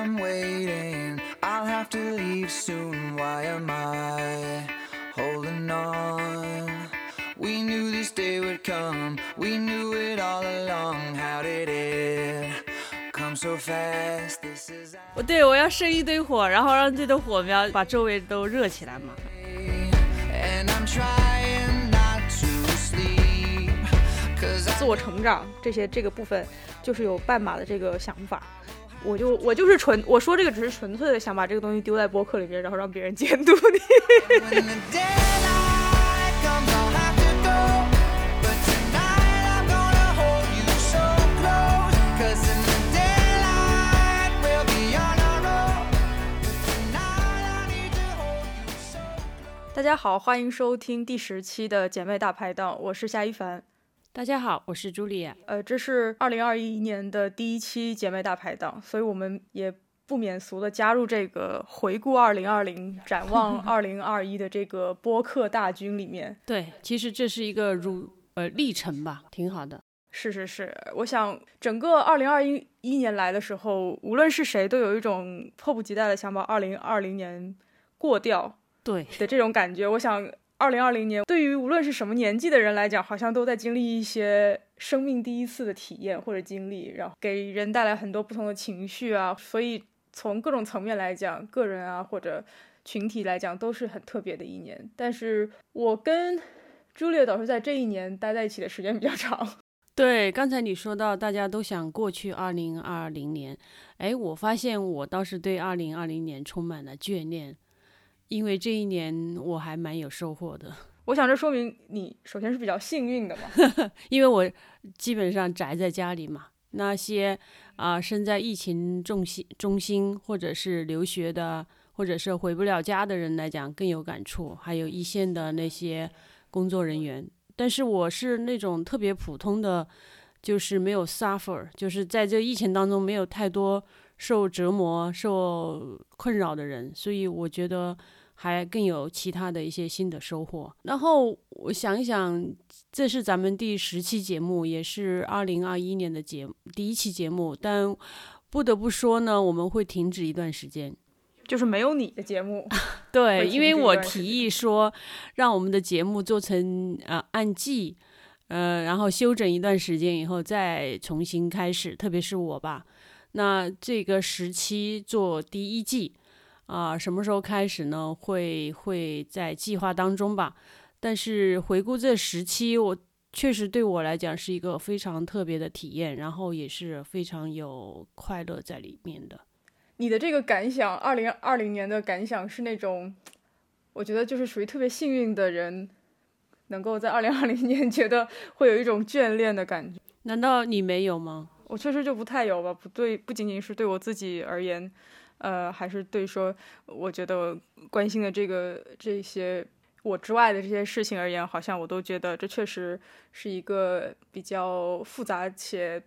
I'm waiting. I'll have to leave soon. Why am I holding on? We knew this day would come. We knew it all along. How did it come so fast? This is 我对我要生一堆火，然后让这堆火苗把周围都热起来嘛。and I'm trying not to sleep. 自我成长这些这个部分，就是有半马的这个想法。我就我就是纯我说这个只是纯粹的想把这个东西丢在播客里面，然后让别人监督你。大家好，欢迎收听第十期的姐妹大排档，我是夏一凡。大家好，我是朱莉亚。呃，这是二零二一年的第一期姐妹大排档，所以我们也不免俗的加入这个回顾二零二零、展望 二零二一的这个播客大军里面。对，其实这是一个如呃历程吧，挺好的。是是是，我想整个二零二一一年来的时候，无论是谁，都有一种迫不及待的想把二零二零年过掉对，的这种感觉。我想，二零二零年对论是什么年纪的人来讲，好像都在经历一些生命第一次的体验或者经历，然后给人带来很多不同的情绪啊。所以从各种层面来讲，个人啊或者群体来讲，都是很特别的一年。但是我跟朱丽导师在这一年待在一起的时间比较长。对，刚才你说到大家都想过去二零二零年，哎，我发现我倒是对二零二零年充满了眷恋，因为这一年我还蛮有收获的，我想这说明你首先是比较幸运的嘛。因为我基本上宅在家里嘛。那些啊、身在疫情中心中心或者是留学的，或者是回不了家的人来讲更有感触，还有一线的那些工作人员。但是我是那种特别普通的，就是没有 suffer，就是在这疫情当中没有太多受折磨、受困扰的人，所以我觉得还更有其他的一些新的收获。然后我想一想，这是咱们第十期节目，也是二零二一年的节第一期节目，但不得不说呢，我们会停止一段时间。就是没有你的节目，对，因为我提议说，让我们的节目做成呃按季，呃，然后休整一段时间以后再重新开始，特别是我吧。那这个时期做第一季啊、什么时候开始呢？会会在计划当中吧。但是回顾这时期，我确实对我来讲是一个非常特别的体验，然后也是非常有快乐在里面的。你的这个感想，二零二零年的感想是那种，我觉得就是属于特别幸运的人，能够在二零二零年 觉得会有一种眷恋的感觉。难道你没有吗？我确实就不太有吧，不对，不仅仅是对我自己而言，呃，还是对说我觉得关心的这个这些我之外的这些事情而言，好像我都觉得这确实是一个比较复杂且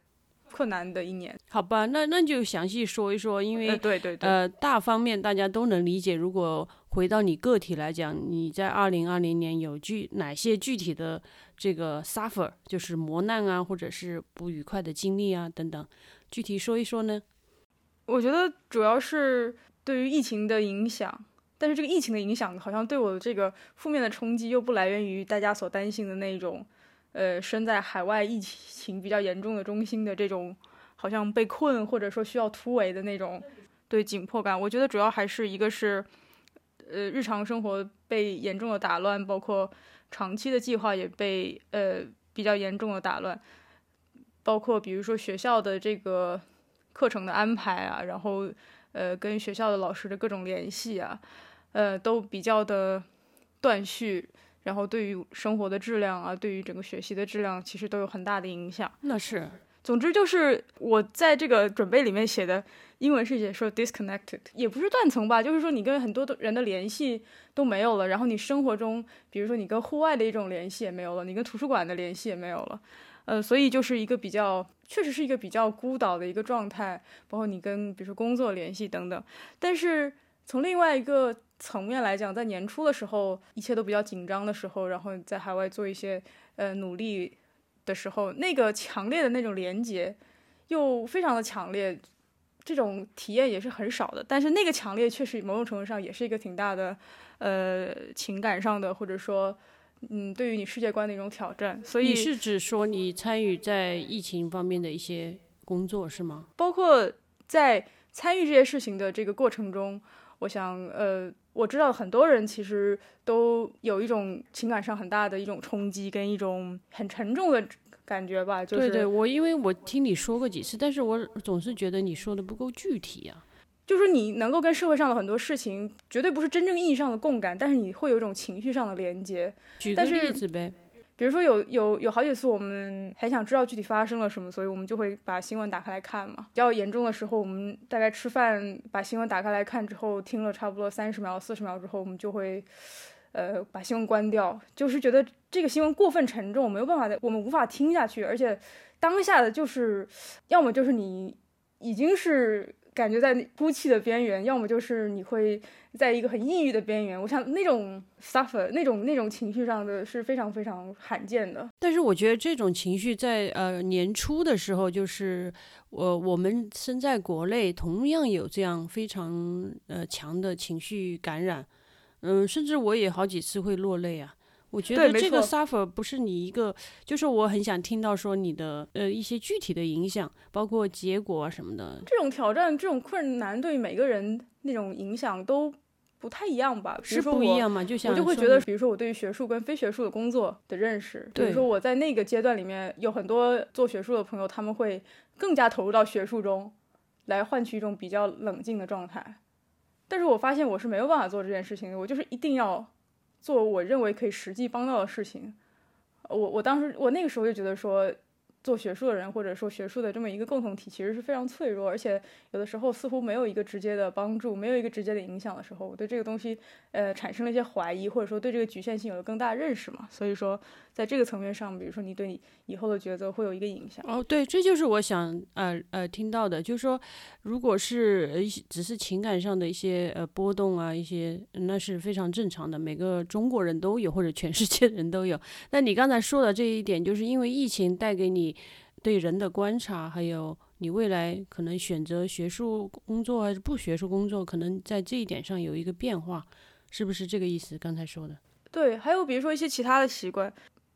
困难的一年。好吧，那那就详细说一说，因为、呃，对对对，呃大方面大家都能理解。如果回到你个体来讲，你在二零二零年有具哪些具体的这个 suffer，就是磨难啊，或者是不愉快的经历啊等等，具体说一说呢？我觉得主要是对于疫情的影响，但是这个疫情的影响好像对我的这个负面的冲击又不来源于大家所担心的那种，呃，身在海外疫情比较严重的中心的这种，好像被困或者说需要突围的那种对紧迫感。我觉得主要还是一个是，呃，日常生活被严重的打乱，包括长期的计划也被呃比较严重的打乱，包括比如说学校的这个课程的安排啊，然后呃跟学校的老师的各种联系啊，呃都比较的断续，然后对于生活的质量啊，对于整个学习的质量，其实都有很大的影响。那是总之就是我在这个准备里面写的英文是写说 disconnected，也不是断层吧，就是说你跟很多的人的联系都没有了，然后你生活中，比如说你跟户外的一种联系也没有了，你跟图书馆的联系也没有了，呃，所以就是一个比较，确实是一个比较孤岛的一个状态，包括你跟比如说工作联系等等。但是从另外一个层面来讲，在年初的时候，一切都比较紧张的时候，然后在海外做一些呃努力的时候，那个强烈的那种连接又非常的强烈。这种体验也是很少的。但是那个强烈确实某种程度上也是一个挺大的，呃，情感上的或者说，嗯，对于你世界观的一种挑战。所以你是指说你参与在疫情方面的一些工作是吗？包括在参与这些事情的这个过程中，我想，呃，我知道很多人其实都有一种情感上很大的一种冲击，跟一种很沉重的感觉吧。就是对对，我因为我听你说过几次，但是我总是觉得你说的不够具体啊。就是你能够跟社会上的很多事情，绝对不是真正意义上的共感，但是你会有一种情绪上的连接。举个例子呗。比如说有有有好几次，我们很想知道具体发生了什么，所以我们就会把新闻打开来看嘛。比较严重的时候，我们大概吃饭把新闻打开来看之后，听了差不多三十秒、四十秒之后，我们就会，呃，把新闻关掉，就是觉得这个新闻过分沉重，没有办法的，我们无法听下去，而且当下的就是，要么就是你已经是感觉在哭泣的边缘，要么就是你会在一个很抑郁的边缘。我想那种 suffer 那种那种情绪上的是非常非常罕见的。但是我觉得这种情绪在呃年初的时候，就是我我们身在国内，同样有这样非常呃强的情绪感染，嗯，甚至我也好几次会落泪啊。我觉得这个 suffer 不是你一个，就是我很想听到说你的呃一些具体的影响，包括结果啊什么的，这种挑战、这种困难对每个人那种影响都不太一样吧？是不一样嘛？就像我就会觉得，比如说我对于学术跟非学术的工作的认识，比如说我在那个阶段里面有很多做学术的朋友，他们会更加投入到学术中，来换取一种比较冷静的状态。但是我发现我是没有办法做这件事情的，我就是一定要做我认为可以实际帮到的事情。我我当时我那个时候就觉得说，做学术的人或者说学术的这么一个共同体，其实是非常脆弱，而且有的时候似乎没有一个直接的帮助，没有一个直接的影响的时候，我对这个东西呃产生了一些怀疑，或者说对这个局限性有了更大认识嘛。所以说，在这个层面上，比如说你对你以后的抉择会有一个影响。哦，对，这就是我想呃呃听到的，就是说，如果是呃只是情感上的一些呃波动啊，一些那是非常正常的，每个中国人都有，或者全世界人都有。那你刚才说的这一点，就是因为疫情带给你对人的观察，还有你未来可能选择学术工作还是不学术工作，可能在这一点上有一个变化，是不是这个意思？刚才说的。对，还有比如说一些其他的习惯，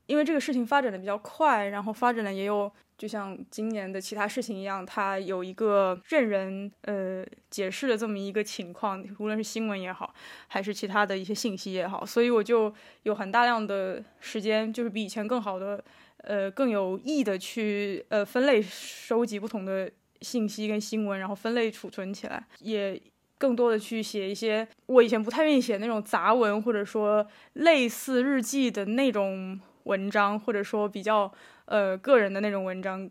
因为这个事情发展的比较快，然后发展的也有，就像今年的其他事情一样，它有一个任人呃解释的这么一个情况，无论是新闻也好，还是其他的一些信息也好，所以我就有很大量的时间，就是比以前更好的，呃，更有意的去呃分类收集不同的信息跟新闻，然后分类储存起来，也更多的去写一些我以前不太愿意写那种杂文，或者说类似日记的那种文章，或者说比较呃个人的那种文章，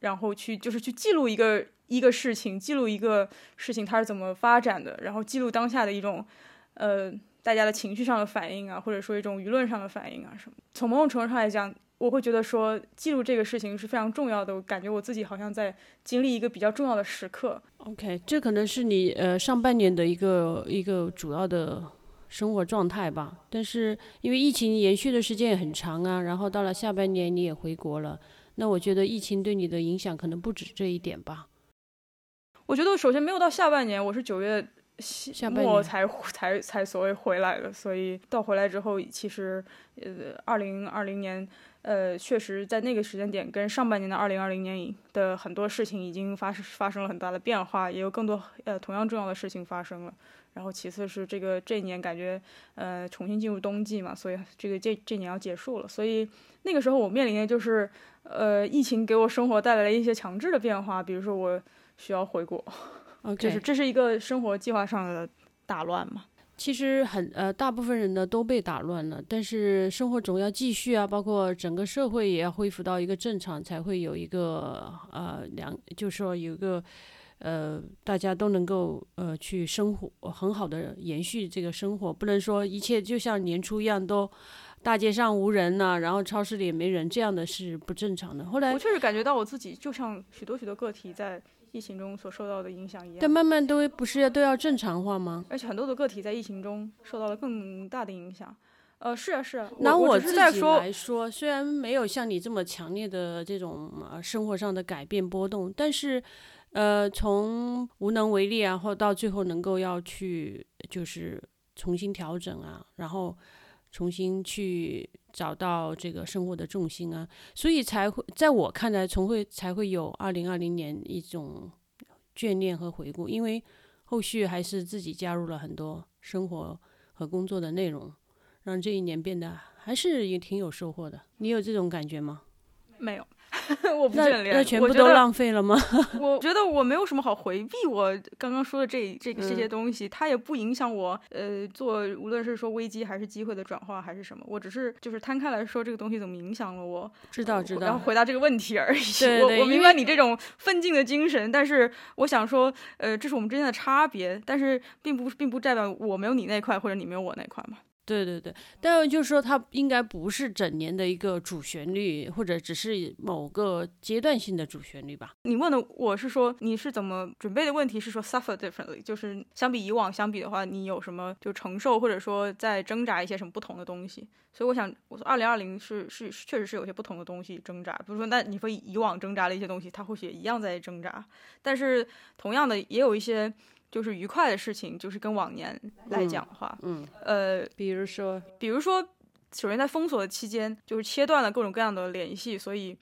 然后去就是去记录一个一个事情，记录一个事情它是怎么发展的，然后记录当下的一种呃大家的情绪上的反应啊，或者说一种舆论上的反应啊什么。从某种程度上来讲，我会觉得说记录这个事情是非常重要的，我感觉我自己好像在经历一个比较重要的时刻。OK，这可能是你呃上半年的一个一个主要的生活状态吧。但是因为疫情延续的时间也很长啊，然后到了下半年你也回国了，那我觉得疫情对你的影响可能不止这一点吧。我觉得首先没有到下半年，我是九月西下半年末才才才所谓回来的，所以到回来之后，其实呃，二零二零年呃，确实在那个时间点跟上半年的二零二零年的很多事情已经发生发生了很大的变化，也有更多呃同样重要的事情发生了。然后其次是这个这一年感觉呃重新进入冬季嘛，所以这个这这年要结束了，所以那个时候我面临的就是呃疫情给我生活带来了一些强制的变化，比如说我需要回国 这是这是一个生活计划上的打乱嘛。其实很呃，大部分人呢都被打乱了，但是生活总要继续啊，包括整个社会也要恢复到一个正常，才会有一个呃良，就是说有一个呃大家都能够呃去生活很好的延续这个生活，不能说一切就像年初一样都大街上无人呐、然后超市里也没人，这样的是不正常的。后来我确实感觉到我自己就像许多许多个体在疫情中所受到的影响一样，但慢慢都不是都要正常化吗？而且很多的个体在疫情中受到了更大的影响。呃，是啊，是啊。拿我自己来说，虽然没有像你这么强烈的这种呃生活上的改变波动，但是呃，从无能为力啊，或到最后能够要去就是重新调整啊，然后重新去找到这个生活的重心啊，所以才会在我看来，从会才会有二零二零年一种眷恋和回顾，因为后续还是自己加入了很多生活和工作的内容，让这一年变得还是也挺有收获的。你有这种感觉吗？没有，我不那眷恋，那全部都浪费了吗？我觉得我没有什么好回避我刚刚说的这这个这些嗯东西，它也不影响我呃做无论是说危机还是机会的转化还是什么，我只是就是摊开来说这个东西怎么影响了我，知道知道然后，回答这个问题而已。对对我我明白你这种奋进的精神，但是我想说，呃，这是我们之间的差别，但是并不并不代表我没有你那块或者你没有我那块嘛。对对对，但就是说它应该不是整年的一个主旋律，或者只是某个阶段性的主旋律吧。你问的我是说你是怎么准备的问题是说 suffer differently，就是相比以往相比的话，你有什么就承受或者说在挣扎一些什么不同的东西？所以我想，我说二零二零是是确实是有些不同的东西挣扎，比如说那你说以往挣扎的一些东西，它或许也一样在挣扎，但是同样的也有一些就是愉快的事情，就是跟往年来讲的话，嗯，呃，比如说，比如说，首先在封锁的期间，就是切断了各种各样的联系，所以，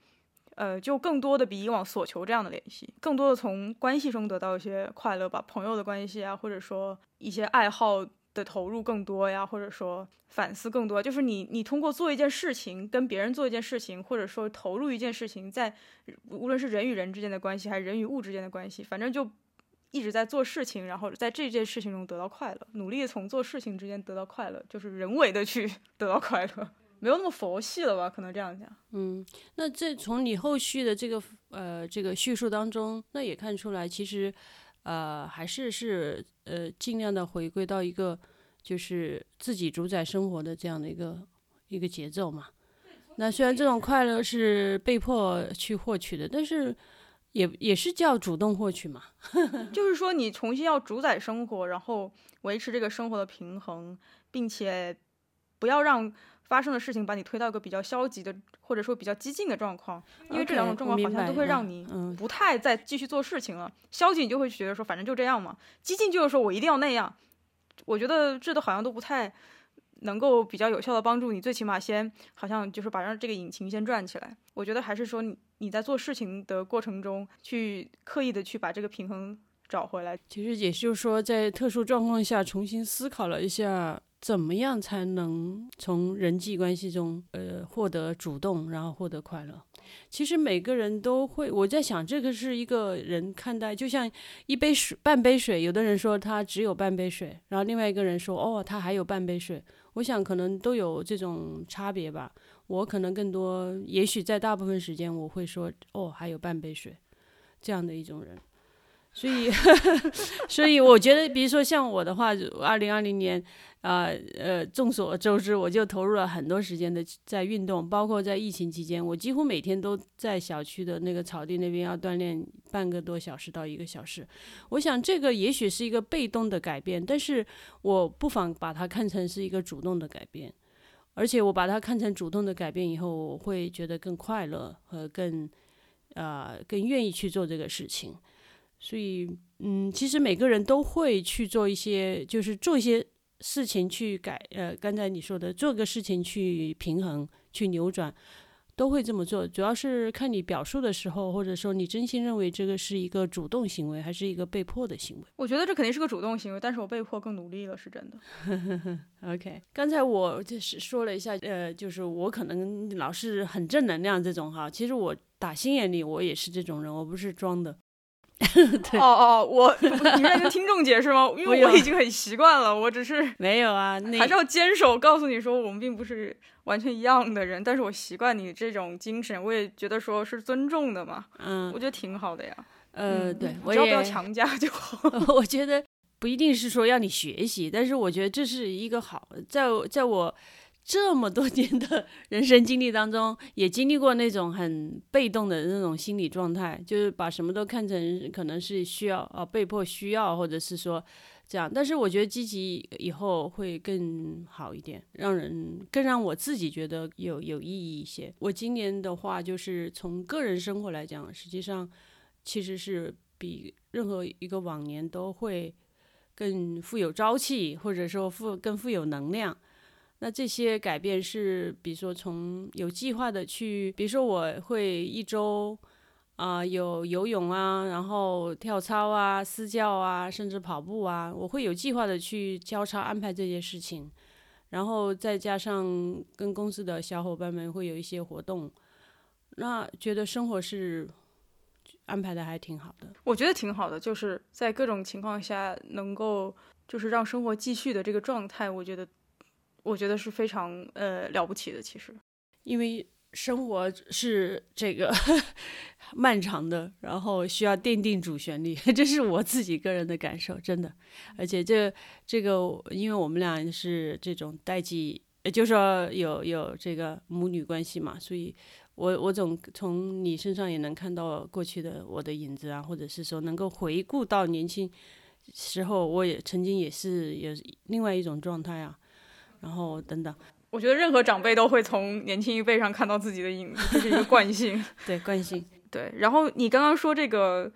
呃，就更多的比以往所求这样的联系，更多的从关系中得到一些快乐吧，朋友的关系啊，或者说一些爱好的投入更多呀，或者说反思更多，就是你你通过做一件事情，跟别人做一件事情，或者说投入一件事情，在无论是人与人之间的关系，还是人与物之间的关系，反正就。一直在做事情，然后在这件事情中得到快乐，努力从做事情之间得到快乐，就是人为的去 得到快乐，没有那么佛系了吧？可能这样讲。嗯，那这从你后续的这个呃这个叙述当中，那也看出来，其实呃还是是呃尽量的回归到一个就是自己主宰生活的这样的一个一个节奏嘛。那虽然这种快乐是被迫去获取的，但是也也是叫主动获取嘛。就是说，你重新要主宰生活，然后维持这个生活的平衡，并且不要让发生的事情把你推到一个比较消极的，或者说比较激进的状况，因为这两种状况好像都会让嗯你嗯不太再继续做事情了。消极你就会觉得说，反正就这样嘛；激进就是说我一定要那样。我觉得这都好像都不太能够比较有效的帮助你，最起码先好像就是把让这个引擎先转起来。我觉得还是说你你在做事情的过程中，去刻意的去把这个平衡找回来。其实也就是说，在特殊状况下重新思考了一下，怎么样才能从人际关系中呃获得主动，然后获得快乐。其实每个人都会，我在想，这个是一个人看待，就像一杯水、半杯水，有的人说他只有半杯水，然后另外一个人说哦，他还有半杯水。我想可能都有这种差别吧。我可能更多，也许在大部分时间我会说哦，还有半杯水，这样的一种人。所以，所以我觉得，比如说像我的话，二零二零年，啊呃，众所周知，我就投入了很多时间的在运动，包括在疫情期间，我几乎每天都在小区的那个草地那边要锻炼半个多小时到一个小时。我想这个也许是一个被动的改变，但是我不妨把它看成是一个主动的改变。而且我把它看成主动的改变以后，我会觉得更快乐和更，呃，更愿意去做这个事情。所以，嗯，其实每个人都会去做一些，就是做一些事情去改，呃，刚才你说的，做个事情去平衡、去扭转，都会这么做。主要是看你表述的时候，或者说你真心认为这个是一个主动行为，还是一个被迫的行为。我觉得这肯定是个主动行为，但是我被迫更努力了，是真的。OK，刚才我就是说了一下，呃，就是我可能老是很正能量这种哈，其实我打心眼里我也是这种人，我不是装的。对哦哦，我你是在跟听众解释吗？因为我已经很习惯了，我只是 没有啊，那还是要坚守，告诉你说我们并不是完全一样的人，但是我习惯你这种精神，我也觉得说是尊重的嘛，嗯我觉得挺好的呀。呃，嗯对我也只要不要强加就好。我觉得不一定是说要你学习，但是我觉得这是一个好，在在我这么多年的人生经历当中，也经历过那种很被动的那种心理状态，就是把什么都看成可能是需要啊，被迫需要，或者是说这样。但是我觉得积极以后会更好一点，让人更让我自己觉得有有意义一些。我今年的话，就是从个人生活来讲，实际上其实是比任何一个往年都会更富有朝气，或者说富更富有能量。那这些改变是，比如说从有计划的去，比如说我会一周啊、有游泳啊，然后跳操啊、私教啊，甚至跑步啊，我会有计划的去交叉安排这些事情，然后再加上跟公司的小伙伴们会有一些活动，那觉得生活是安排的还挺好的。我觉得挺好的，就是在各种情况下能够就是让生活继续的这个状态，我觉得我觉得是非常呃了不起的。其实，因为生活是这个 漫长的，然后需要奠定主旋律，这是我自己个人的感受，真的。而且这这个，因为我们俩是这种代际，呃就是说有有这个母女关系嘛，所以我我总从你身上也能看到过去的我的影子啊，或者是说能够回顾到年轻时候，我也曾经也是有另外一种状态啊，然后等等。我觉得任何长辈都会从年轻一辈上看到自己的影子，这是一个惯性。对惯性，对，然后你刚刚说这个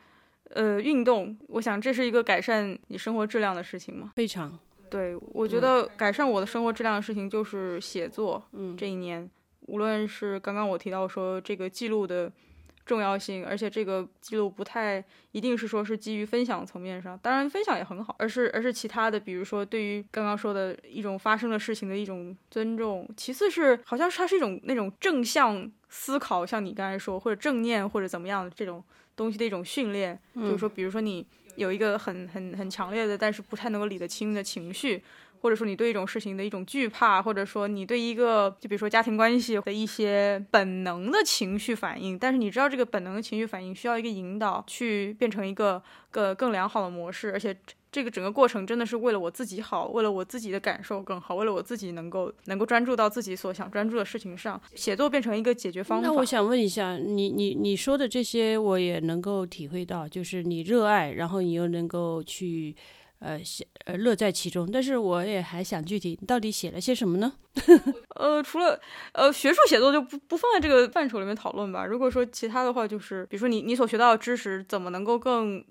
呃运动，我想这是一个改善你生活质量的事情吗？非常对，我觉得改善我的生活质量的事情就是写作。嗯这一年，无论是刚刚我提到说这个记录的重要性，而且这个记录不太一定是说是基于分享层面上，当然分享也很好，而是而是其他的，比如说对于刚刚说的一种发生的事情的一种尊重，其次是好像是它是一种那种正向思考，像你刚才说或者正念或者怎么样的这种东西的一种训练，就是说比如说你有一个很很很强烈的，但是不太能够理得清的情绪。或者说你对一种事情的一种惧怕，或者说你对一个就比如说家庭关系的一些本能的情绪反应，但是你知道这个本能的情绪反应需要一个引导，去变成一个个更良好的模式，而且这个整个过程真的是为了我自己好，为了我自己的感受更好，为了我自己能够能够专注到自己所想专注的事情上，写作变成一个解决方法。那我想问一下，你你你说的这些，我也能够体会到，就是你热爱，然后你又能够去，呃，写呃乐在其中。但是我也还想具体，你到底写了些什么呢？呃，除了呃学术写作就不不放在这个范畴里面讨论吧。如果说其他的话，就是比如说你你所学到的知识怎么能够更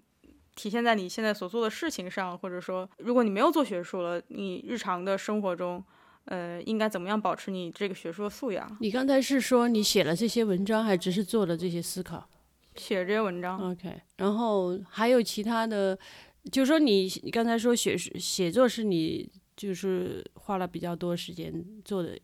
体现在你现在所做的事情上，或者说如果你没有做学术了，你日常的生活中，呃，应该怎么样保持你这个学术的素养？你刚才是说你写了这些文章，还只是做了这些思考写这些文章，？OK，然后还有其他的，就是说你你刚才说写写作是你就是花了比较多时间做的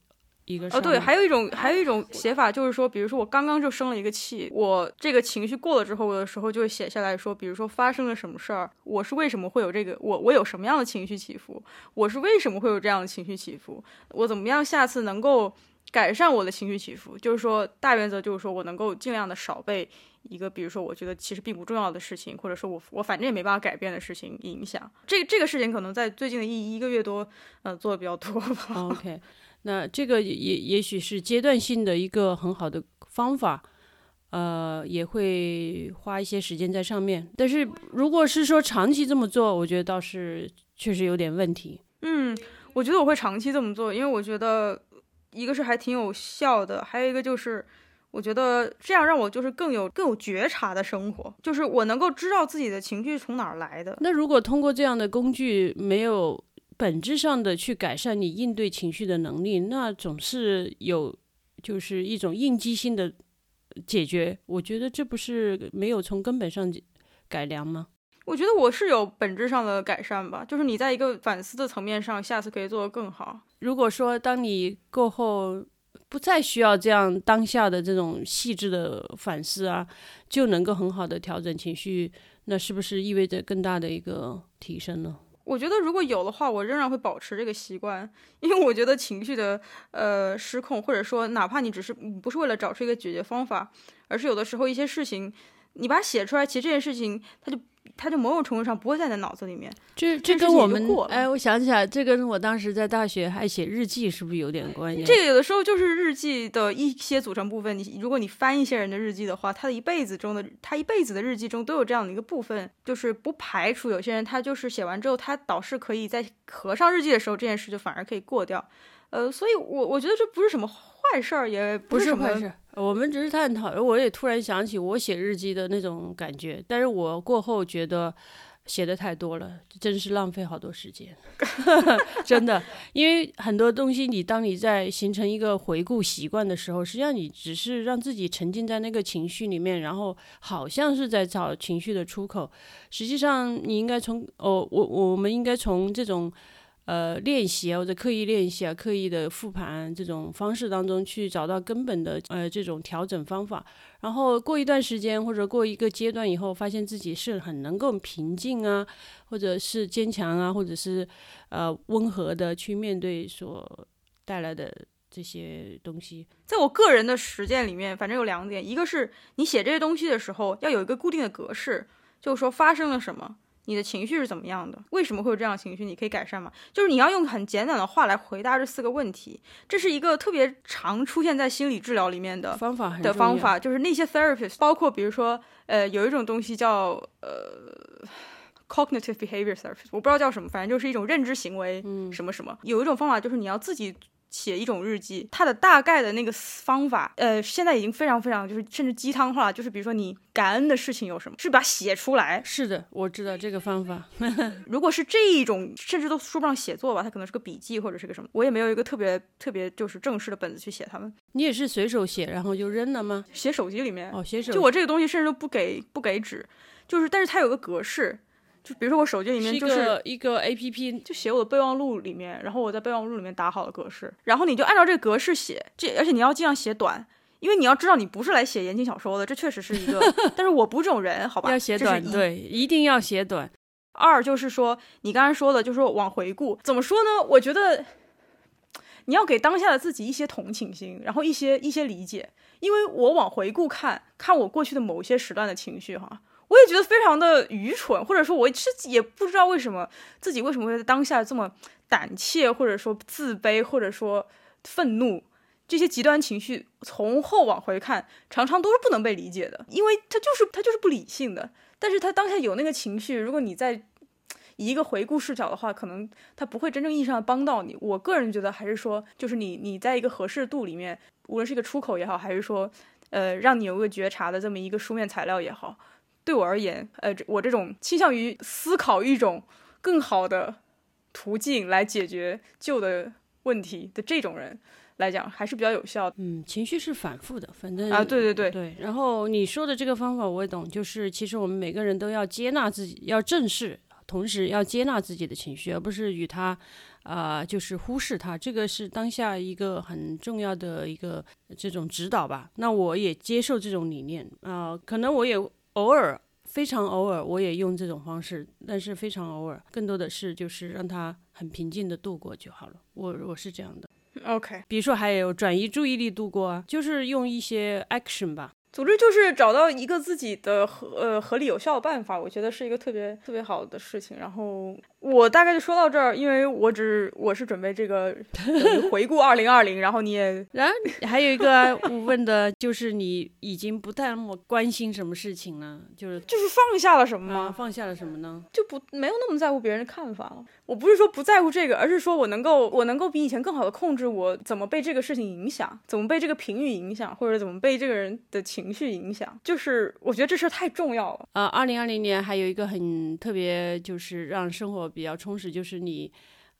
一个哦，对，还有一种还有一种写法，就是说，比如说我刚刚就生了一个气，我这个情绪过了之后，有的时候就会写下来说，比如说发生了什么事儿，我是为什么会有这个，我我有什么样的情绪起伏，我是为什么会有这样的情绪起伏，我怎么样下次能够改善我的情绪起伏，就是说大原则就是说我能够尽量的少被一个，比如说我觉得其实并不重要的事情，或者说我我反正也没办法改变的事情影响。这这个事情可能在最近的一一个月多，呃，做的比较多吧。OK，那这个也也也许是阶段性的一个很好的方法，呃，也会花一些时间在上面。但是如果是说长期这么做，我觉得倒是确实有点问题。嗯，我觉得我会长期这么做，因为我觉得一个是还挺有效的，还有一个就是我觉得这样让我就是更有更有觉察的生活，就是我能够知道自己的情绪从哪儿来的。那如果通过这样的工具没有本质上的去改善你应对情绪的能力，那总是有就是一种应激性的解决。我觉得这不是没有从根本上改良吗？我觉得我是有本质上的改善吧，就是你在一个反思的层面上，下次可以做得更好。如果说当你过后不再需要这样当下的这种细致的反思啊，就能够很好的调整情绪，那是不是意味着更大的一个提升呢？我觉得如果有的话，我仍然会保持这个习惯，因为我觉得情绪的呃失控，或者说哪怕你只是不是为了找出一个解决方法，而是有的时候一些事情你把它写出来，其实这件事情它就它就某种程度上不会在你的脑子里面。这这跟我们哎，我想起来，这跟我当时在大学还写日记是不是有点关系？这个有的时候就是日记的一些组成部分。你如果你翻一些人的日记的话，他的一辈子中的他一辈子的日记中都有这样的一个部分，就是不排除有些人他就是写完之后，他导师可以在合上日记的时候，这件事就反而可以过掉。呃，所以我我觉得这不是什么坏事儿，也不是什么是坏事，我们只是探讨，我也突然想起我写日记的那种感觉，但是我过后觉得写的太多了，真是浪费好多时间，真的，因为很多东西你当你在形成一个回顾习惯的时候，实际上你只是让自己沉浸在那个情绪里面，然后好像是在找情绪的出口，实际上你应该从哦，我我们应该从这种。呃，练习啊，或者刻意练习啊，刻意的复盘这种方式当中去找到根本的呃这种调整方法，然后过一段时间或者过一个阶段以后，发现自己是很能够平静啊，或者是坚强啊，或者是呃温和的去面对所带来的这些东西。在我个人的实践里面，反正有两点，一个是你写这些东西的时候要有一个固定的格式，就是说发生了什么。你的情绪是怎么样的？为什么会有这样的情绪？你可以改善吗？就是你要用很简短的话来回答这四个问题。这是一个特别常出现在心理治疗里面的方法的方法，就是那些 therapist，包括比如说，呃，有一种东西叫呃 cognitive behavior therapist，我不知道叫什么，反正就是一种认知行为什么什么。有一种方法就是你要自己。写一种日记，它的大概的那个方法，呃，现在已经非常非常就是甚至鸡汤化，就是比如说你感恩的事情有什么，是把它写出来。是的，我知道这个方法。如果是这一种，甚至都说不上写作吧，它可能是个笔记或者是个什么，我也没有一个特别特别就是正式的本子去写它们。你也是随手写，然后就扔了吗？写手机里面。哦，写手。就我这个东西，甚至都不给不给纸，就是但是它有个格式。就比如说我手机里面就是一个 A P P，就写我的备忘录里面，然后我在备忘录里面打好了格式，然后你就按照这个格式写，这而且你要尽量写短，因为你要知道你不是来写言情小说的，这确实是一个，但是我不是这种人，好吧？要写短，对，一定要写短。二就是说你刚才说的，就是说往回顾，怎么说呢？我觉得你要给当下的自己一些同情心，然后一些一些理解，因为我往回顾看看我过去的某一些时段的情绪，哈。我也觉得非常的愚蠢，或者说我是也不知道为什么自己为什么会在当下这么胆怯，或者说自卑，或者说愤怒这些极端情绪，从后往回看，常常都是不能被理解的，因为他就是他就是不理性的。但是他当下有那个情绪，如果你在以一个回顾视角的话，可能他不会真正意义上帮到你。我个人觉得还是说，就是你你在一个合适度里面，无论是一个出口也好，还是说呃让你有个觉察的这么一个书面材料也好。对我而言，呃，我这种倾向于思考一种更好的途径来解决旧的问题的这种人来讲，还是比较有效的。嗯，情绪是反复的，反正啊，对对对对。然后你说的这个方法我也懂，就是其实我们每个人都要接纳自己，要正视，同时要接纳自己的情绪，而不是与他，啊，就是忽视他。这个是当下一个很重要的一个这种指导吧。那我也接受这种理念啊，可能我也。偶尔，非常偶尔，我也用这种方式，但是非常偶尔，更多的是就是让他很平静的度过就好了。我我是这样的。OK，比如说还有转移注意力度过啊，就是用一些 action 吧。总之就是找到一个自己的合呃合理有效的办法，我觉得是一个特别特别好的事情。然后。我大概就说到这儿，因为我只我是准备这个回顾二零二零，然后你也，然后还有一个我问的就是你已经不太那么关心什么事情了，就是就是放下了什么吗？放下了什么呢？就不没有那么在乎别人的看法了。我不是说不在乎这个，而是说我能够我能够比以前更好的控制我怎么被这个事情影响，怎么被这个评语影响，或者怎么被这个人的情绪影响。就是我觉得这事太重要了。啊，二零二零年还有一个很特别，就是让生活。比较充实，就是你，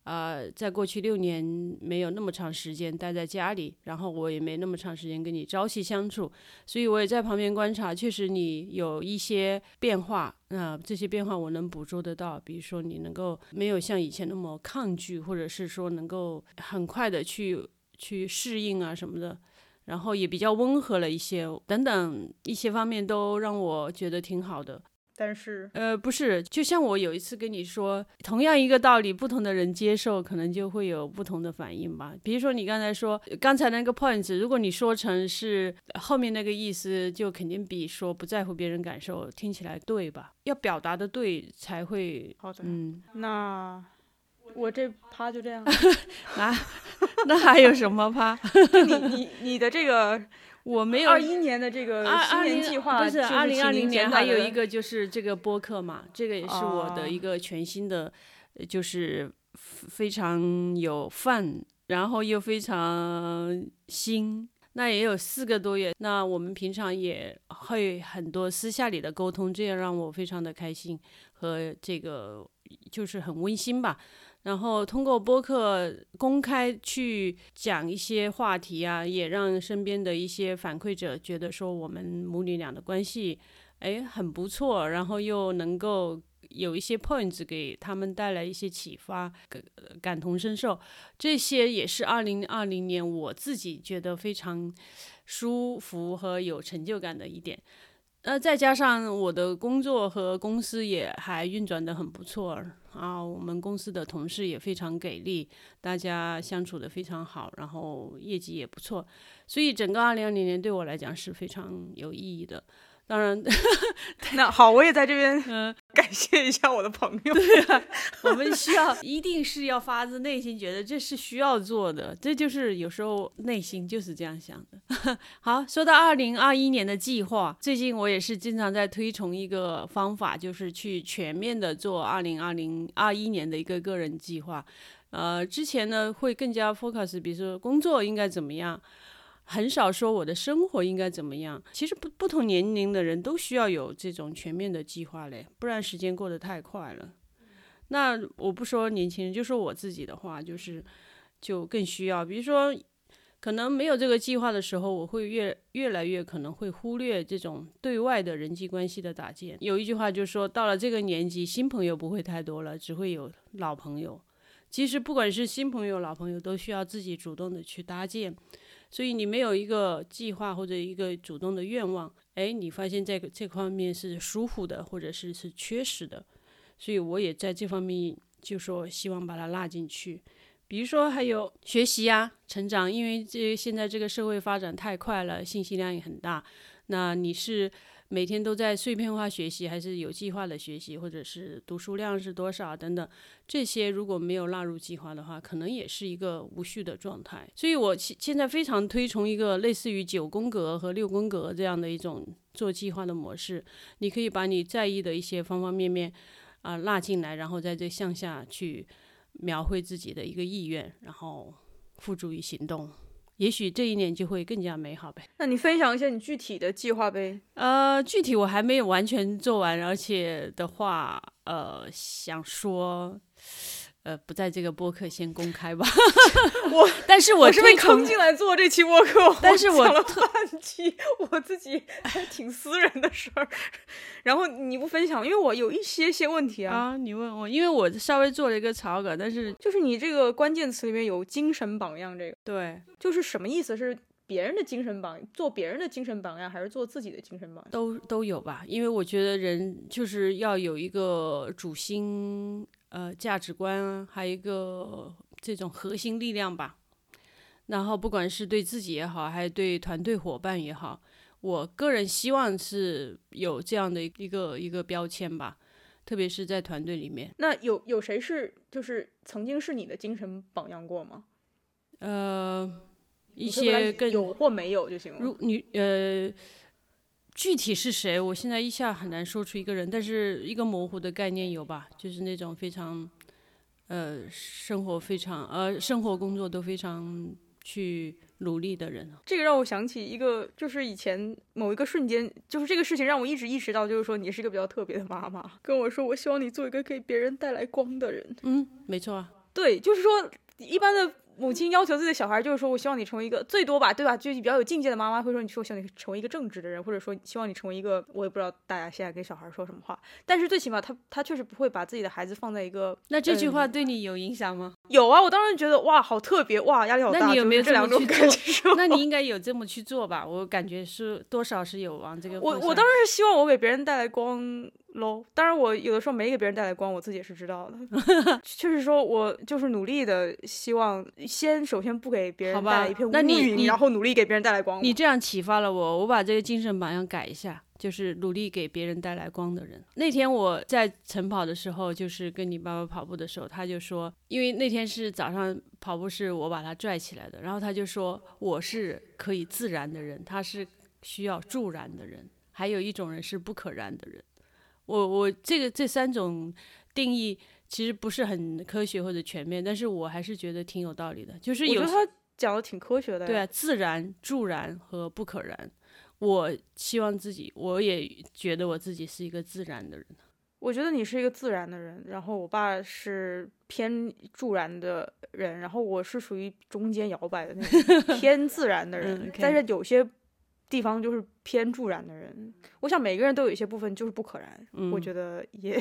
呃，在过去六年没有那么长时间待在家里，然后我也没那么长时间跟你朝夕相处，所以我也在旁边观察，确实你有一些变化，那这些变化我能捕捉得到，比如说你能够没有像以前那么抗拒，或者是说能够很快的去去适应啊什么的，然后也比较温和了一些，等等一些方面都让我觉得挺好的。但是，呃，不是，就像我有一次跟你说，同样一个道理，不同的人接受，可能就会有不同的反应吧。比如说你刚才说，刚才那个 point，如果你说成是后面那个意思，就肯定比说不在乎别人感受听起来对吧？要表达的对才会。好的，嗯，那我这趴就这样。啊，那还有什么趴？你你你的这个。我没有二一年的这个新年计划，不是二零二零年还有一个就是这个播客嘛，这个也是我的一个全新的，就是非常有 fun，然后又非常新那也有四个多月。那我们平常也会很多私下里的沟通，这也让我非常的开心和这个就是很温馨吧。然后通过播客公开去讲一些话题啊，也让身边的一些反馈者觉得说我们母女俩的关系，哎，很不错，然后又能够有一些 points 给他们带来一些启发，感感同身受，这些也是二零二零年我自己觉得非常舒服和有成就感的一点。呃，再加上我的工作和公司也还运转的很不错啊，我们公司的同事也非常给力，大家相处的非常好，然后业绩也不错，所以整个二零二零年对我来讲是非常有意义的。当然，那好，我也在这边 嗯、感谢一下我的朋友。对啊 我们需要一定是要发自内心觉得这是需要做的，这就是有时候内心就是这样想的。好，说到二零二一年的计划，最近我也是经常在推崇一个方法，就是去全面的做二零二零二一年的一个个人计划。呃，之前呢会更加 focus，比如说工作应该怎么样。很少说我的生活应该怎么样。其实不不同年龄的人都需要有这种全面的计划嘞，不然时间过得太快了。那我不说年轻人，就说我自己的话，就是就更需要，比如说，可能没有这个计划的时候，我会越越来越可能会忽略这种对外的人际关系的搭建。有一句话就是说，到了这个年纪，新朋友不会太多了，只会有老朋友。其实不管是新朋友、老朋友，都需要自己主动的去搭建。所以你没有一个计划或者一个主动的愿望，哎，你发现这个这方面是疏忽的，或者是是缺失的。所以我也在这方面就说希望把它拉进去。比如说还有学习啊、成长，因为这现在这个社会发展太快了，信息量也很大。那你是每天都在碎片化学习，还是有计划的学习，或者是读书量是多少等等？这些如果没有纳入计划的话，可能也是一个无序的状态。所以我现现在非常推崇一个类似于九宫格和六宫格这样的一种做计划的模式。你可以把你在意的一些方方面面啊、纳进来，然后在这向下去描绘自己的一个意愿，然后付诸于行动。也许这一年就会更加美好呗。那你分享一下你具体的计划呗？呃，具体我还没有完全做完，而且的话，呃，想说，呃，不在这个播客先公开吧。我，但是我我是被坑进来做这期播客，但是我讲了半期我自己还挺私人的事儿，然后你不分享，因为我有一些些问题啊，啊，你问我，因为我稍微做了一个草稿，但是就是你这个关键词里面有精神榜样，这个对就是什么意思？是别人的精神榜，做别人的精神榜样，还是做自己的精神榜样？都都有吧。因为我觉得人就是要有一个主心呃价值观啊，还有一个这种核心力量吧。然后不管是对自己也好，还是对团队伙伴也好，我个人希望是有这样的一个一个标签吧，特别是在团队里面。那有有谁是就是曾经是你的精神榜样过吗？呃，一些更有或没有就行了。如你呃，具体是谁，我现在一下很难说出一个人，但是一个模糊的概念有吧，就是那种非常呃生活非常呃生活工作都非常去努力的人。这个让我想起一个，就是以前某一个瞬间，就是这个事情让我一直意识到，就是说你是一个比较特别的妈妈，跟我说我希望你做一个给别人带来光的人。嗯，没错啊，对，就是说一般的母亲要求自己的小孩，就是说我希望你成为一个最多吧，对吧？就是比较有境界的妈妈会说，你说我希望你成为一个正直的人，或者说希望你成为一个，我也不知道大家现在跟小孩说什么话，但是最起码他他确实不会把自己的孩子放在一个那这句嗯话对你有影响吗？有啊，我当时觉得哇，好特别哇，压力好大。那你有没有这两种感受？那你应该有这么去做吧？我感觉是多少是有往这个我我当然是希望我给别人带来光喽。当然，我有的时候没给别人带来光，我自己也是知道的。就是说我就是努力的，希望先首先不给别人带来一片乌云，你然后努力给别人带来光。你这样启发了我，我把这个精神榜样改一下，就是努力给别人带来光的人。那天我在晨跑的时候，就是跟你爸爸跑步的时候，他就说，因为那天是早上跑步是我把他拽起来的，然后他就说我是可以自燃的人，他是需要助燃的人，还有一种人是不可燃的人。我我这个这三种定义其实不是很科学或者全面，但是我还是觉得挺有道理的，就是有他讲的挺科学的。对啊，自然、助燃和不可燃。我希望自己，我也觉得我自己是一个自然的人。我觉得你是一个自然的人，然后我爸是偏助燃的人，然后我是属于中间摇摆的那种偏自然的人，但是有些地方就是偏助燃的人。我想每个人都有一些部分就是不可燃，嗯我觉得也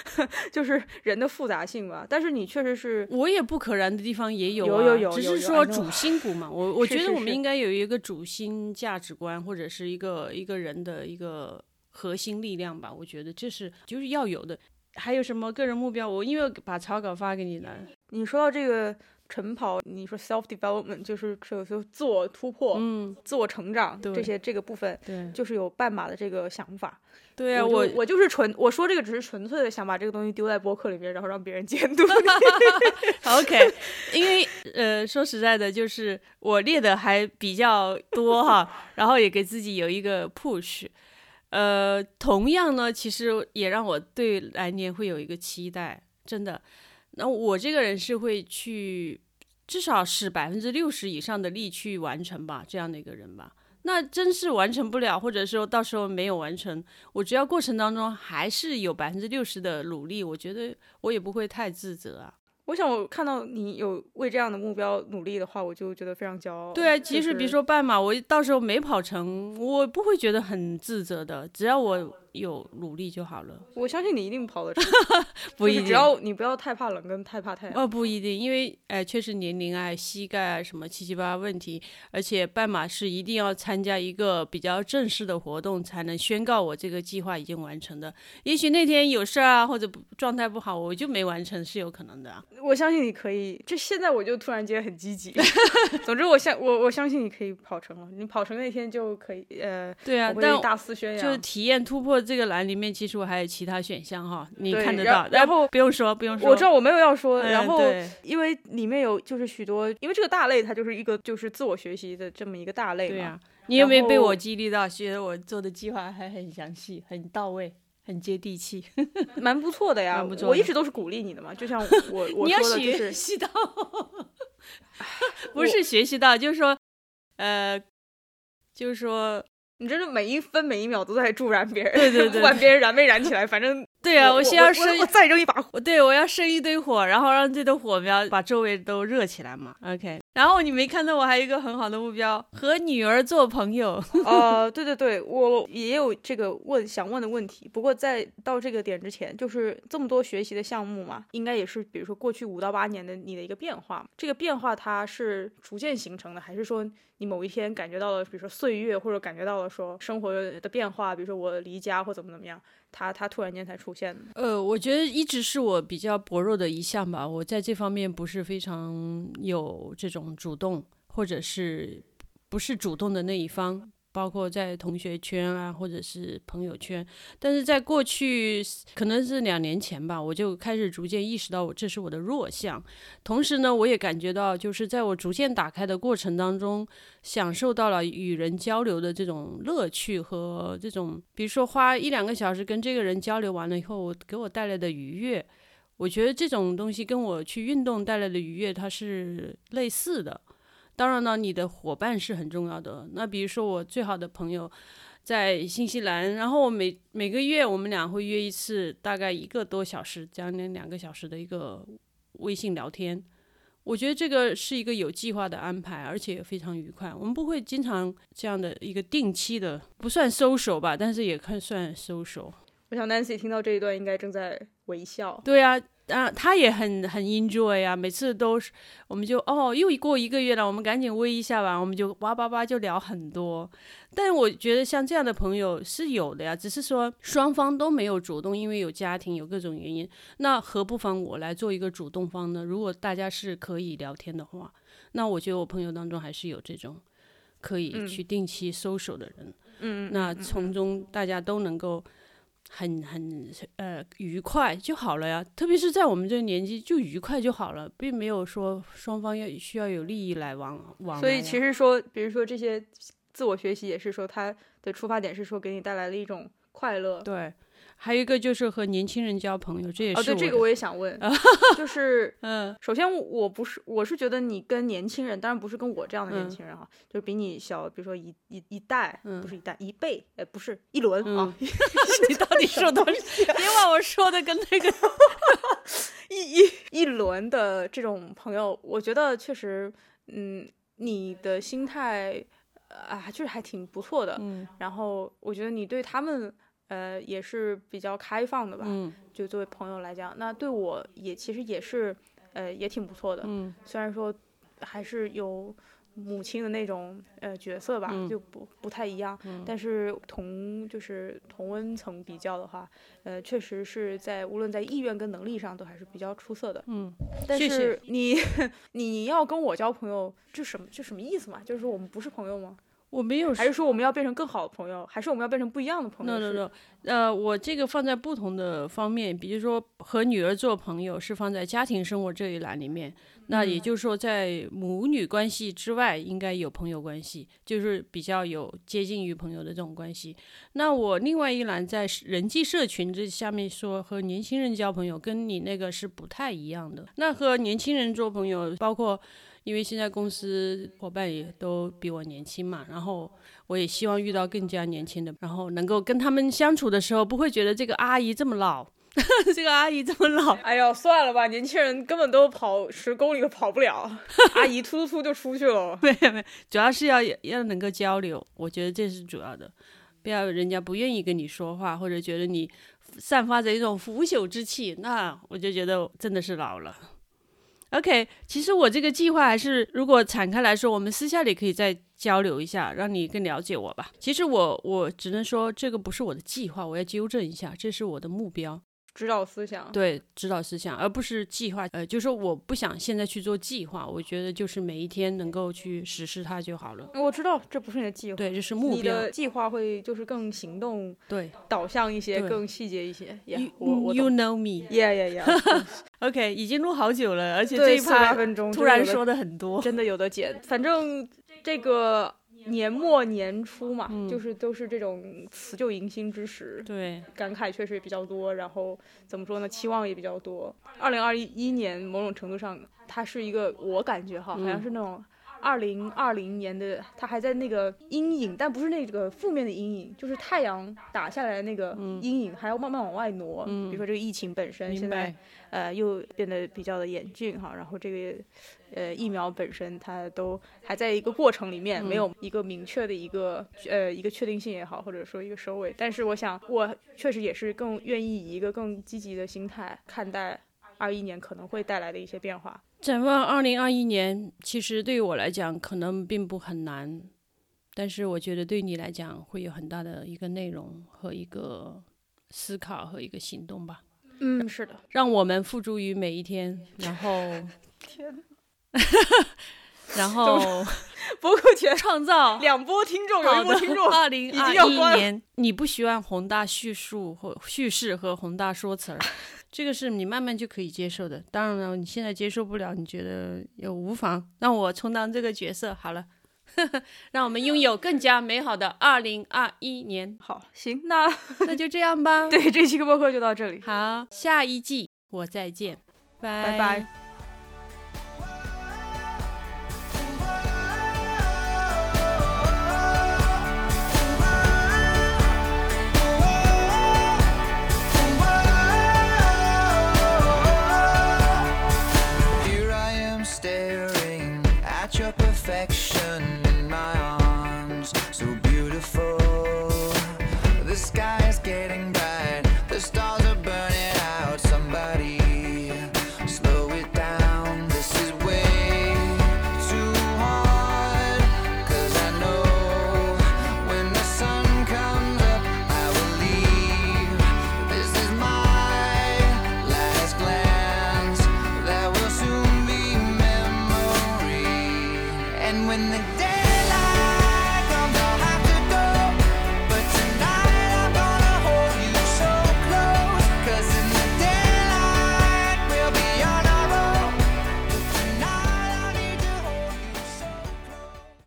就是人的复杂性吧。但是你确实是我也不可燃的地方也有啊，有有有只是说主心骨嘛。我 我觉得我们应该有一个主心价值观，或者是一个一个人的一个核心力量吧。我觉得这是就是要有的。还有什么个人目标？我因为把草稿发给你了，你说到这个晨跑，你说 self development 就是有时候自我突破、嗯，自我成长对这些这个部分，对就是有半马的这个想法。对啊，我我就我就是纯我说这个只是纯粹的想把这个东西丢在播客里面，然后让别人监督。OK，因为呃，说实在的，就是我列的还比较多哈，然后也给自己有一个 push。呃，同样呢，其实也让我对来年会有一个期待，真的。那我这个人是会去，至少是百分之六十以上的力去完成吧，这样的一个人吧。那真是完成不了，或者说到时候没有完成，我只要过程当中还是有百分之六十的努力，我觉得我也不会太自责啊。我想我看到你有为这样的目标努力的话，我就觉得非常骄傲。对啊，即使比如说半马，我到时候没跑成，我不会觉得很自责的，只要我有努力就好了。我相信你一定跑得 成，不一定，就是只要你不要太怕冷跟太怕太阳。哦，不一定，因为哎，确实年龄啊、膝盖啊什么七七八八问题，而且半马是一定要参加一个比较正式的活动才能宣告我这个计划已经完成的。也许那天有事儿啊，或者状态不好，我就没完成是有可能的啊。我相信你可以，就现在我就突然间很积极。总之我相我我相信你可以跑成了，你跑成那天就可以呃，对啊，但我会大肆宣就是。体验突破这个栏里面，其实我还有其他选项哈，你看得到。然然后不用说，不用说，我知道我没有要说，嗯然后因为里面有就是许多，因为这个大类它就是一个就是自我学习的这么一个大类嘛。对呀、你有没有被我激励到？觉得我做的计划还很详细、很到位、很接地气？蛮不错的呀。错的我一直都是鼓励你的嘛，就像 我我你要说的，就是学习到，不是学习到，就是说，呃，就是说，你真的每一分每一秒都在助燃别人，对对对 不管别人燃没燃起来，反正 对啊，我先要生我我再扔一把火。对我要生一堆火，然后让这堆火苗把周围都热起来嘛。OK，然后你没看到我还有一个很好的目标，和女儿做朋友。呃，对对对，我也有这个问想问的问题。不过在到这个点之前，就是这么多学习的项目嘛，应该也是比如说过去五到八年的你的一个变化嘛。这个变化它是逐渐形成的，还是说你某一天感觉到了，比如说岁月，或者感觉到了说生活的变化，比如说我离家或怎么怎么样，他他突然间才出现的？呃，我觉得一直是我比较薄弱的一项吧。我在这方面不是非常有这种主动，或者是不是主动的那一方，包括在同学圈啊，或者是朋友圈。但是在过去可能是两年前吧，我就开始逐渐意识到我这是我的弱项。同时呢，我也感觉到，就是在我逐渐打开的过程当中，享受到了与人交流的这种乐趣和这种，比如说花一两个小时跟这个人交流完了以后，我给我带来的愉悦，我觉得这种东西跟我去运动带来的愉悦它是类似的。当然呢，你的伙伴是很重要的。那比如说我最好的朋友在新西兰，然后我每每个月我们俩会约一次，大概一个多小时，将近两个小时的一个微信聊天。我觉得这个是一个有计划的安排，而且也非常愉快。我们不会经常这样的一个定期的，不算收手吧，但是也看算收手。我想 Nancy 听到这一段应该正在微笑。对啊，啊，他也很很 enjoy 啊，每次都是，我们就哦，又过一个月了，我们赶紧微一下吧，我们就哇叭叭就聊很多。但我觉得像这样的朋友是有的呀，只是说双方都没有主动，因为有家庭有各种原因。那何不妨我来做一个主动方呢？如果大家是可以聊天的话，那我觉得我朋友当中还是有这种可以嗯去定期收手的人。嗯，那从中大家都能够很很呃愉快就好了呀。特别是在我们这个年纪，就愉快就好了，并没有说双方要需要有利益来往往。所以其实说，比如说这些自我学习，也是说他的出发点是说给你带来了一种快乐。对，还有一个就是和年轻人交朋友，这也是哦，对，这个我也想问，就是嗯首先我不是，我是觉得你跟年轻人，当然不是跟我这样的年嗯轻人哈，就是比你小，比如说一一一代，嗯不是一代，一辈，哎，不是一轮啊，你到底说多少？别把我说的跟那个一一一轮的这种朋友，我觉得确实，嗯，你的心态啊，就是还挺不错的。嗯然后我觉得你对他们，呃，也是比较开放的吧。嗯就作为朋友来讲，那对我也其实也是，呃，也挺不错的。嗯虽然说还是有母亲的那种呃角色吧，嗯就不不太一样，嗯但是同就是同温层比较的话，呃，确实是在无论在意愿跟能力上都还是比较出色的。嗯，但是你 你要跟我交朋友，这什么这什么意思嘛？就是说我们不是朋友吗？我没有还是说我们要变成更好的朋友？还是我们要变成不一样的朋友 no no 是 no，呃，我这个放在不同的方面，比如说和女儿做朋友是放在家庭生活这一栏里面，那也嗯就是说在母女关系之外应该有朋友关系，就是比较有接近于朋友的这种关系。那我另外一栏在人际社群这下面说和年轻人交朋友，跟你那个是不太一样的。那和年轻人做朋友，包括因为现在公司伙伴也都比我年轻嘛，然后我也希望遇到更加年轻的，然后能够跟他们相处的时候，不会觉得这个阿姨这么老，这个阿姨这么老。哎呦，算了吧，年轻人根本都跑十公里都跑不了，阿姨突突突就出去了。没有没有，主要是要要能够交流，我觉得这是主要的，不要人家不愿意跟你说话，或者觉得你散发着一种腐朽之气，那我就觉得真的是老了。OK，其实我这个计划还是，如果敞开来说，我们私下里可以再交流一下，让你更了解我吧。其实我我只能说，这个不是我的计划，我要纠正一下，这是我的目标。指导思想，对指导思想，而不是计划。呃，就是说我不想现在去做计划，我觉得就是每一天能够去实施它就好了。我知道这不是你的计划，对，这是目标。你的计划会就是更行动对导向一些，更细节一些。Yeah，，you 我我 you。know me。Yeah yeah yeah，OK，已经录好久了，而且这，一趴突然说的很多，。真的有的剪。反正这个年末年初嘛，嗯就是都是这种辞旧迎新之时，对，感慨确实也比较多，然后怎么说呢，期望也比较多。二零二一年某种程度上，它是一个我感觉哈，好像嗯是那种二零二零年的，它还在那个阴影，但不是那个负面的阴影，就是太阳打下来的那个嗯阴影，还要慢慢往外挪。嗯比如说这个疫情本身现在。呃又变得比较的严峻哈，然后这个呃疫苗本身它都还在一个过程里面，没嗯有一个明确的一个呃一个确定性也好，或者说一个收尾。但是我想，我确实也是更愿意以一个更积极的心态看待二一年可能会带来的一些变化。展望二零二一年，其实对于我来讲可能并不很难，但是我觉得对你来讲会有很大的一个内容和一个思考和一个行动吧。嗯，是的，让我们付诸于每一天，然后 天，然后博客前创造。两波听众，有一波听众二零二一年，你不喜欢宏大叙述或叙事和宏大说辞儿，这个是你慢慢就可以接受的。当然了，你现在接受不了，你觉得也无妨，让我充当这个角色好了。让我们拥有更加美好的二零二一年，好，行，那那就这样吧。对这期播客就到这里，好，下一季我再见，拜拜